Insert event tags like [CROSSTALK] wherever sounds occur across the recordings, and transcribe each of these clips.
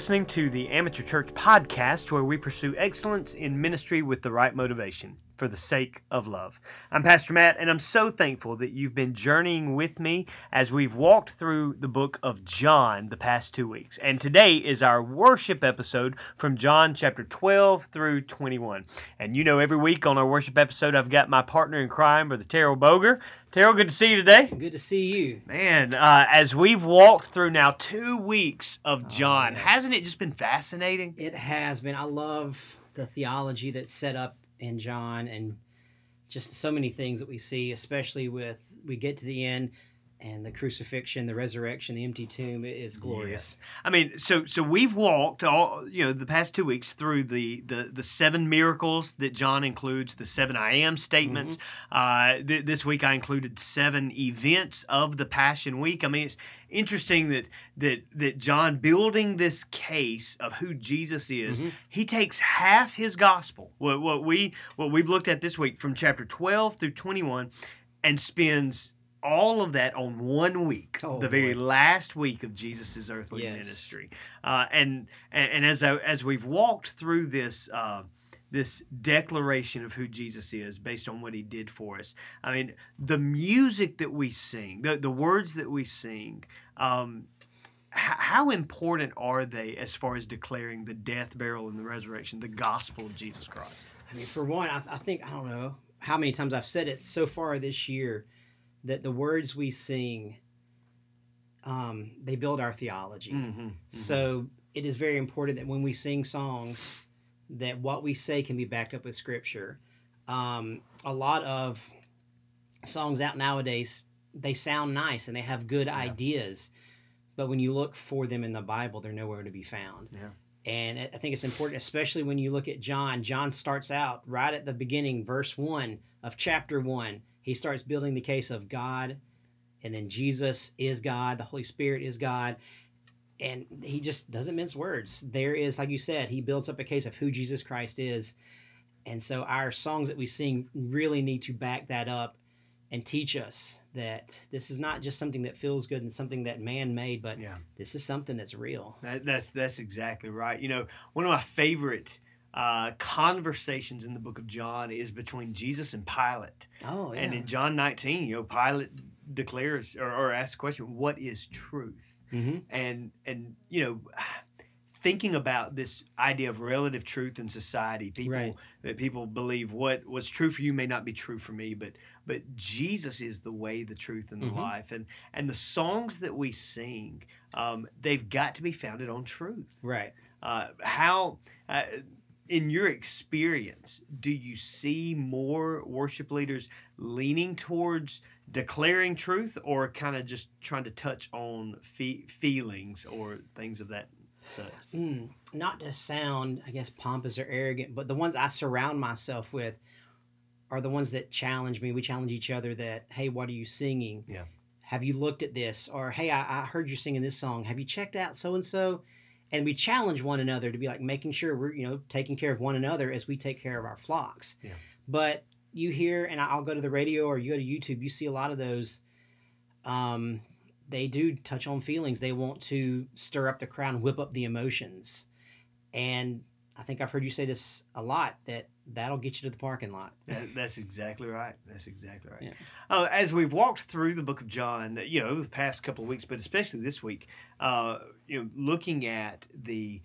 Listening to the Amateur Church Podcast, where we pursue excellence in ministry with the right motivation for the sake of love. I'm Pastor Matt, and I'm so thankful that you've been journeying with me as we've walked through the book of John the past two weeks. And today is our worship episode from John chapter 12 through 21. And you know, every week on our worship episode, I've got my partner in crime, Brother Terrell Boger. Terrell, good to see you today. Good to see you. Man, uh, as we've walked through now two weeks of John, Oh, hasn't it just been fascinating? It has been. I love the theology that's set up in John and just so many things that we see, especially with we get to the end and the crucifixion, the resurrection, the empty tomb. is glorious. I mean, so so we've walked all you know the past two weeks through the the the seven miracles that John includes, the seven I am statements. Uh, th- this week I included seven events of the Passion Week. I mean, it's interesting that that that John building this case of who Jesus is. Mhm. He takes half his gospel, what what we what we've looked at this week from chapter twelve through twenty one, and spends all of that on one week, Oh, the very boy. last week of Jesus' earthly Yes. ministry. Uh, and, and and as I, as we've walked through this uh, this declaration of who Jesus is based on what He did for us, I mean the music that we sing, the the words that we sing. Um, h- how important are they as far as declaring the death, burial, and the resurrection, the gospel of Jesus Christ? I mean, for one, I, I think I don't know how many times I've said it so far this year that the words we sing, um, they build our theology. Mm-hmm. So it is very important that when we sing songs, that what we say can be backed up with scripture. Um, a lot of songs out nowadays, they sound nice and they have good ideas, but when you look for them in the Bible, they're nowhere to be found. Yeah. And I think it's important, especially when you look at John. John starts out right at the beginning, verse 1 of chapter 1. He starts building the case of God, and then Jesus is God, the Holy Spirit is God. And he just doesn't mince words. There is, like you said, he builds up a case of who Jesus Christ is. And so our songs that we sing really need to back that up and teach us that this is not just something that feels good and something that man made, but Yeah. this is something that's real. That, that's that's exactly right. You know, one of my favorite uh, conversations in the book of John is between Jesus and Pilate. Oh, yeah. And in John 19, you know, Pilate declares or, or asks the question, "What is truth?" hmm And and you know, thinking about this idea of relative truth in society, people Right. that people believe what what's true for you may not be true for me, but but Jesus is the way, the truth, and the Mhm. life. And and the songs that we sing, um, they've got to be founded on truth. Right. Uh, how, uh, in your experience, do you see more worship leaders leaning towards declaring truth, or kind of just trying to touch on fe- feelings or things of that such? Mm, not to sound, I guess, pompous or arrogant, but the ones I surround myself with are the ones that challenge me. We challenge each other that, hey, what are you singing? Yeah. Have you looked at this? Or, hey, I, I heard you singing this song. Have you checked out so and so? And we challenge one another to be like making sure we're, you know, taking care of one another as we take care of our flocks. Yeah. But you hear, and I'll go to the radio or you go to YouTube, you see a lot of those. Um, they do touch on feelings. They want to stir up the crowd and whip up the emotions. And I think I've heard you say this a lot that that'll get you to the parking lot. [LAUGHS] That, that's exactly right. That's exactly right. Yeah. Uh, as we've walked through the book of John, you know, over the past couple of weeks, but especially this week, uh, you know, looking at the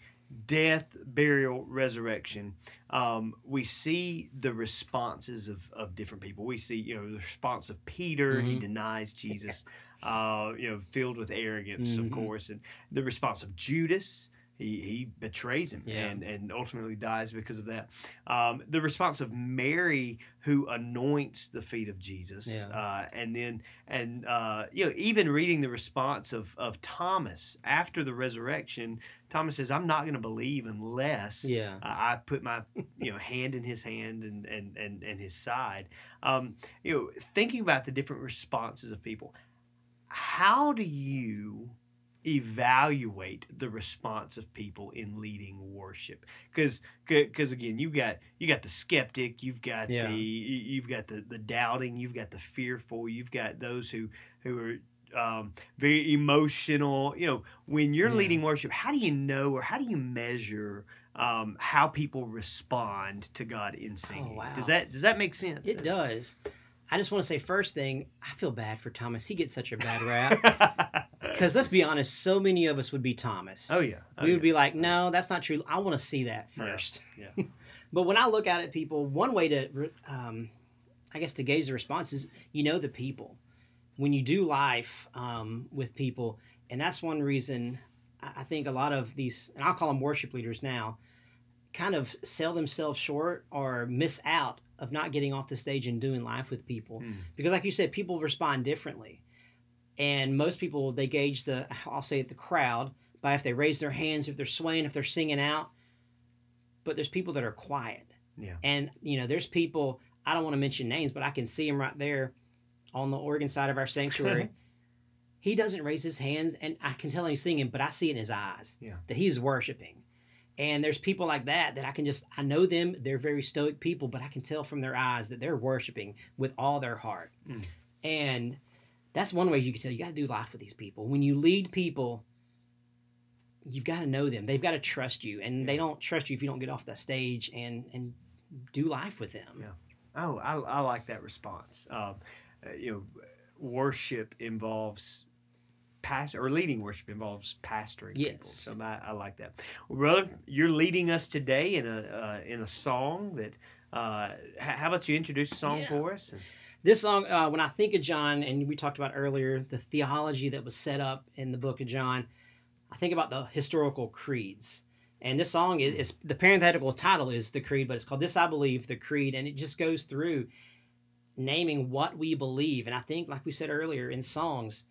death, burial, resurrection, um, we see the responses of, of different people. We see, you know, the response of Peter, he Mhm. denies [LAUGHS] Jesus, uh, you know, filled with arrogance, of Mhm. course, and the response of Judas. He, he betrays him Yeah. and, and ultimately dies because of that. Um, the response of Mary, who anoints the feet of Jesus, Yeah. uh, and then and uh, you know even reading the response of of Thomas after the resurrection, Thomas says, "I'm not going to believe unless Yeah. I put my you know [LAUGHS] hand in his hand and and and, and his side." Um, you know, thinking about the different responses of people, how do you evaluate the response of people in leading worship because because again you've got you got the skeptic you've got Yeah. the you- you've got the the doubting you've got the fearful you've got those who who are um, very emotional. You know, when you're Yeah. leading worship, how do you know or how do you measure um, how people respond to God in singing? Oh, wow. Does that does that make sense? It does. I just want to say first thing, I feel bad for Thomas. He gets such a bad rap. [LAUGHS] Because let's be honest, so many of us would be Thomas. oh yeah, oh, we would yeah. be like, no, that's not true. I want to see that first. yeah. [LAUGHS] but when I look out at people, one way to, um, I guess, to gauge the response is you know the people. When you do life um, with people, and that's one reason I I think a lot of these, and I'll call them worship leaders now, kind of sell themselves short or miss out of not getting off the stage and doing life with people. Mm. Because, like you said, people respond differently. And most people, they gauge the, I'll say the crowd by if they raise their hands, if they're swaying, if they're singing out. But there's people that are quiet. Yeah. And, you know, there's people, I don't want to mention names, but I can see him right there on the organ side of our sanctuary. [LAUGHS] he doesn't raise his hands, and I can tell he's singing, but I see it in his eyes Yeah. that he's worshiping. And there's people like that that I can just, I know them, they're very stoic people, but I can tell from their eyes that they're worshiping with all their heart. Mm. And that's one way you can tell you got to do life with these people. When you lead people, you've got to know them. They've got to trust you, and they don't trust you if you don't get off the stage and and do life with them. Yeah. Oh, I, I like that response. Um, uh, you know, worship involves past or leading worship involves pastoring people. Yes. So I, I like that. Well, brother, you're leading us today in a uh, in a song that. Uh, how about you introduce a song Yeah. for us? And- This song, uh, when I think of John, and we talked about earlier the theology that was set up in the book of John, I think about the historical creeds. And this song is, the parenthetical title is the creed, but it's called "This I Believe," the creed, and it just goes through naming what we believe. And I think, like we said earlier in songs,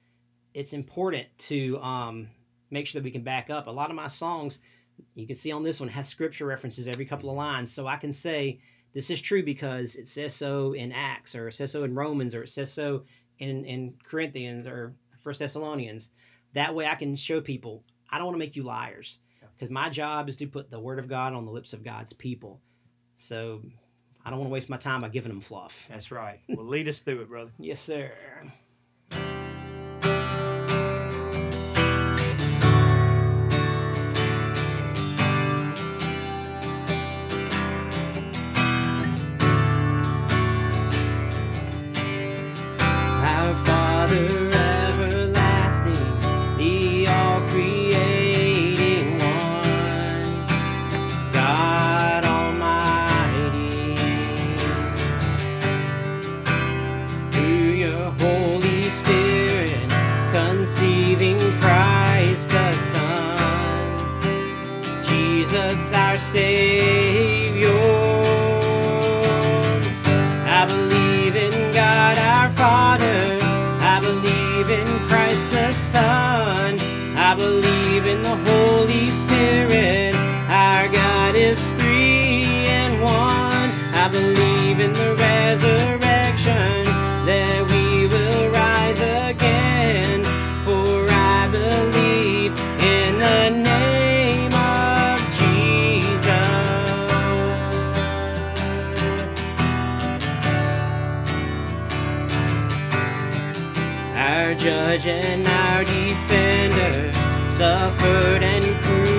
it's important to um, make sure that we can back up. A lot of my songs, you can see on this one, has scripture references every couple of lines, so I can say this is true because it says so in Acts, or it says so in Romans, or it says so in, in Corinthians or First Thessalonians. That way I can show people I don't want to make you liars. Because my job is to put the word of God on the lips of God's people. So I don't want to waste my time by giving them fluff. That's right. Well, lead us through it, brother. Yes, sir. Jesus our Savior. I believe in God our Father. I believe in Christ the Son. I believe in the Holy Spirit. Our God is three in one. I believe in the resurrection judge and our defender, suffered and crucified.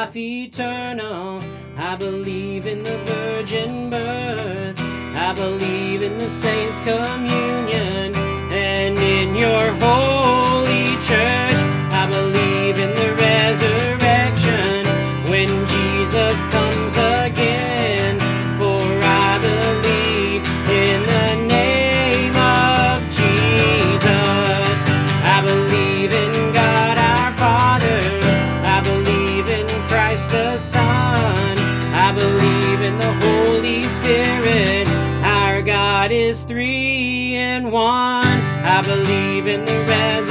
Life eternal. I believe in the virgin birth. I believe in the saints' communion and in your holy is three in one. I believe in the resurrection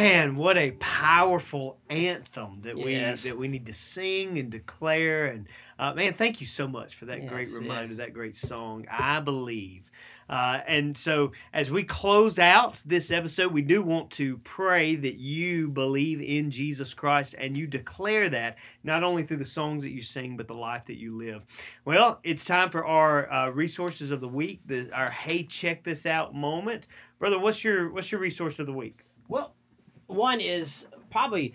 Man, what a powerful anthem that Yes. we that we need to sing and declare. And uh, man, thank you so much for that great reminder, yes. that great song. I believe. Uh, and so, as we close out this episode, we do want to pray that you believe in Jesus Christ and you declare that not only through the songs that you sing, but the life that you live. Well, it's time for our uh, resources of the week, the, our "Hey, check this out" moment, brother. What's your what's your resource of the week? Well, one is probably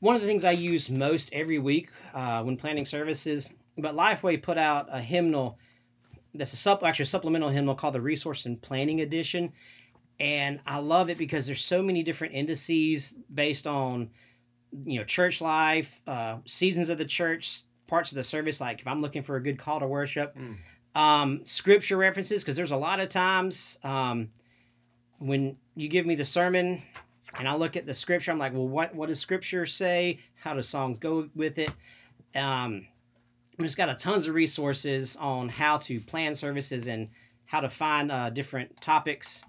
one of the things I use most every week uh, when planning services. But Lifeway put out a hymnal that's a sup- actually a supplemental hymnal called the Resource and Planning Edition, and I love it because there's so many different indices based on you know church life, uh, seasons of the church, parts of the service. Like if I'm looking for a good call to worship, Mm. um, scripture references because there's a lot of times um, when you give me the sermon and I look at the scripture, I'm like, well, what what does scripture say? How do songs go with it? Um, and it's got a tons of resources on how to plan services and how to find uh, different topics.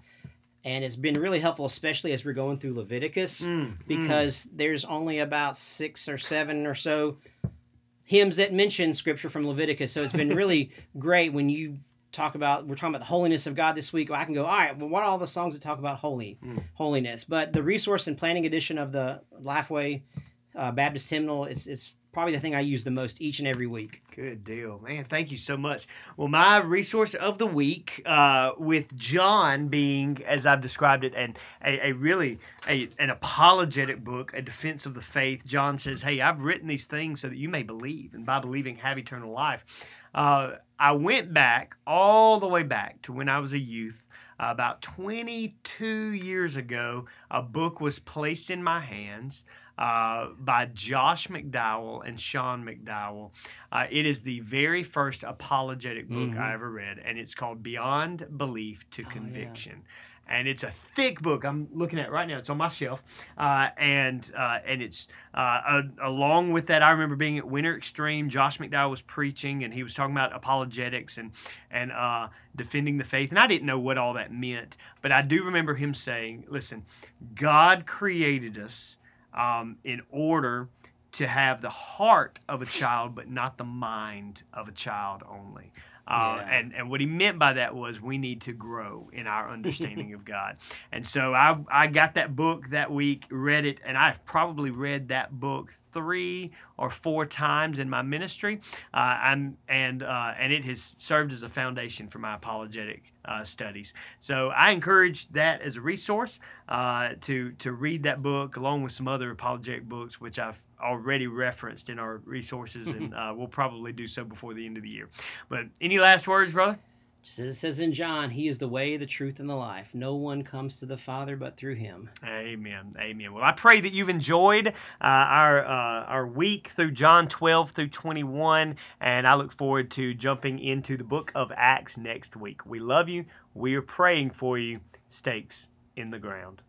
And it's been really helpful, especially as we're going through Leviticus, Mm, mm. because there's only about six or seven or so hymns that mention scripture from Leviticus. So it's been really [LAUGHS] great when you talk about we're talking about the holiness of God this week. I can go, all right, well, what are all the songs that talk about holy Mm. holiness? But the resource and planning edition of the Lifeway uh, Baptist hymnal, it's it's probably the thing I use the most each and every week. Good deal, man. Thank you so much. Well, my resource of the week, uh, with John being, as I've described it, and a, a really a, an apologetic book, a defense of the faith. John says, "Hey, I've written these things so that you may believe, and by believing have eternal life." Uh, I went back all the way back to when I was a youth. Uh, about 22 years ago, a book was placed in my hands uh, by Josh McDowell and Sean McDowell. Uh, it is the very first apologetic book Mhm. I ever read, and it's called Beyond Belief to Oh, yeah. And it's a thick book. I'm looking at right now. It's on my shelf, uh, and uh, and it's uh, a, along with that. I remember being at Winter Extreme. Josh McDowell was preaching, and he was talking about apologetics and and uh, defending the faith. And I didn't know what all that meant, but I do remember him saying, "Listen, God created us um, in order to have the heart of a child, but not the mind of a child only. Uh, Yeah. and, and what he meant by that was we need to grow in our [LAUGHS] understanding of God. And so I, I got that book that week, read it, and I've probably read that book three or four times in my ministry. Uh, I'm, and, uh, and it has served as a foundation for my apologetic uh, studies. So I encourage that as a resource uh, to to read that book along with some other apologetic books, which I've already referenced in our resources, and [LAUGHS] uh, we'll probably do so before the end of the year. But any last words, brother? Just as it says in John, He is the way, the truth, and the life. No one comes to the Father but through Him. Amen. Amen. Well, I pray that you've enjoyed uh, our uh, our week through John 12 through 21, and I look forward to jumping into the book of Acts next week. We love you. We are praying for you. Stakes in the ground.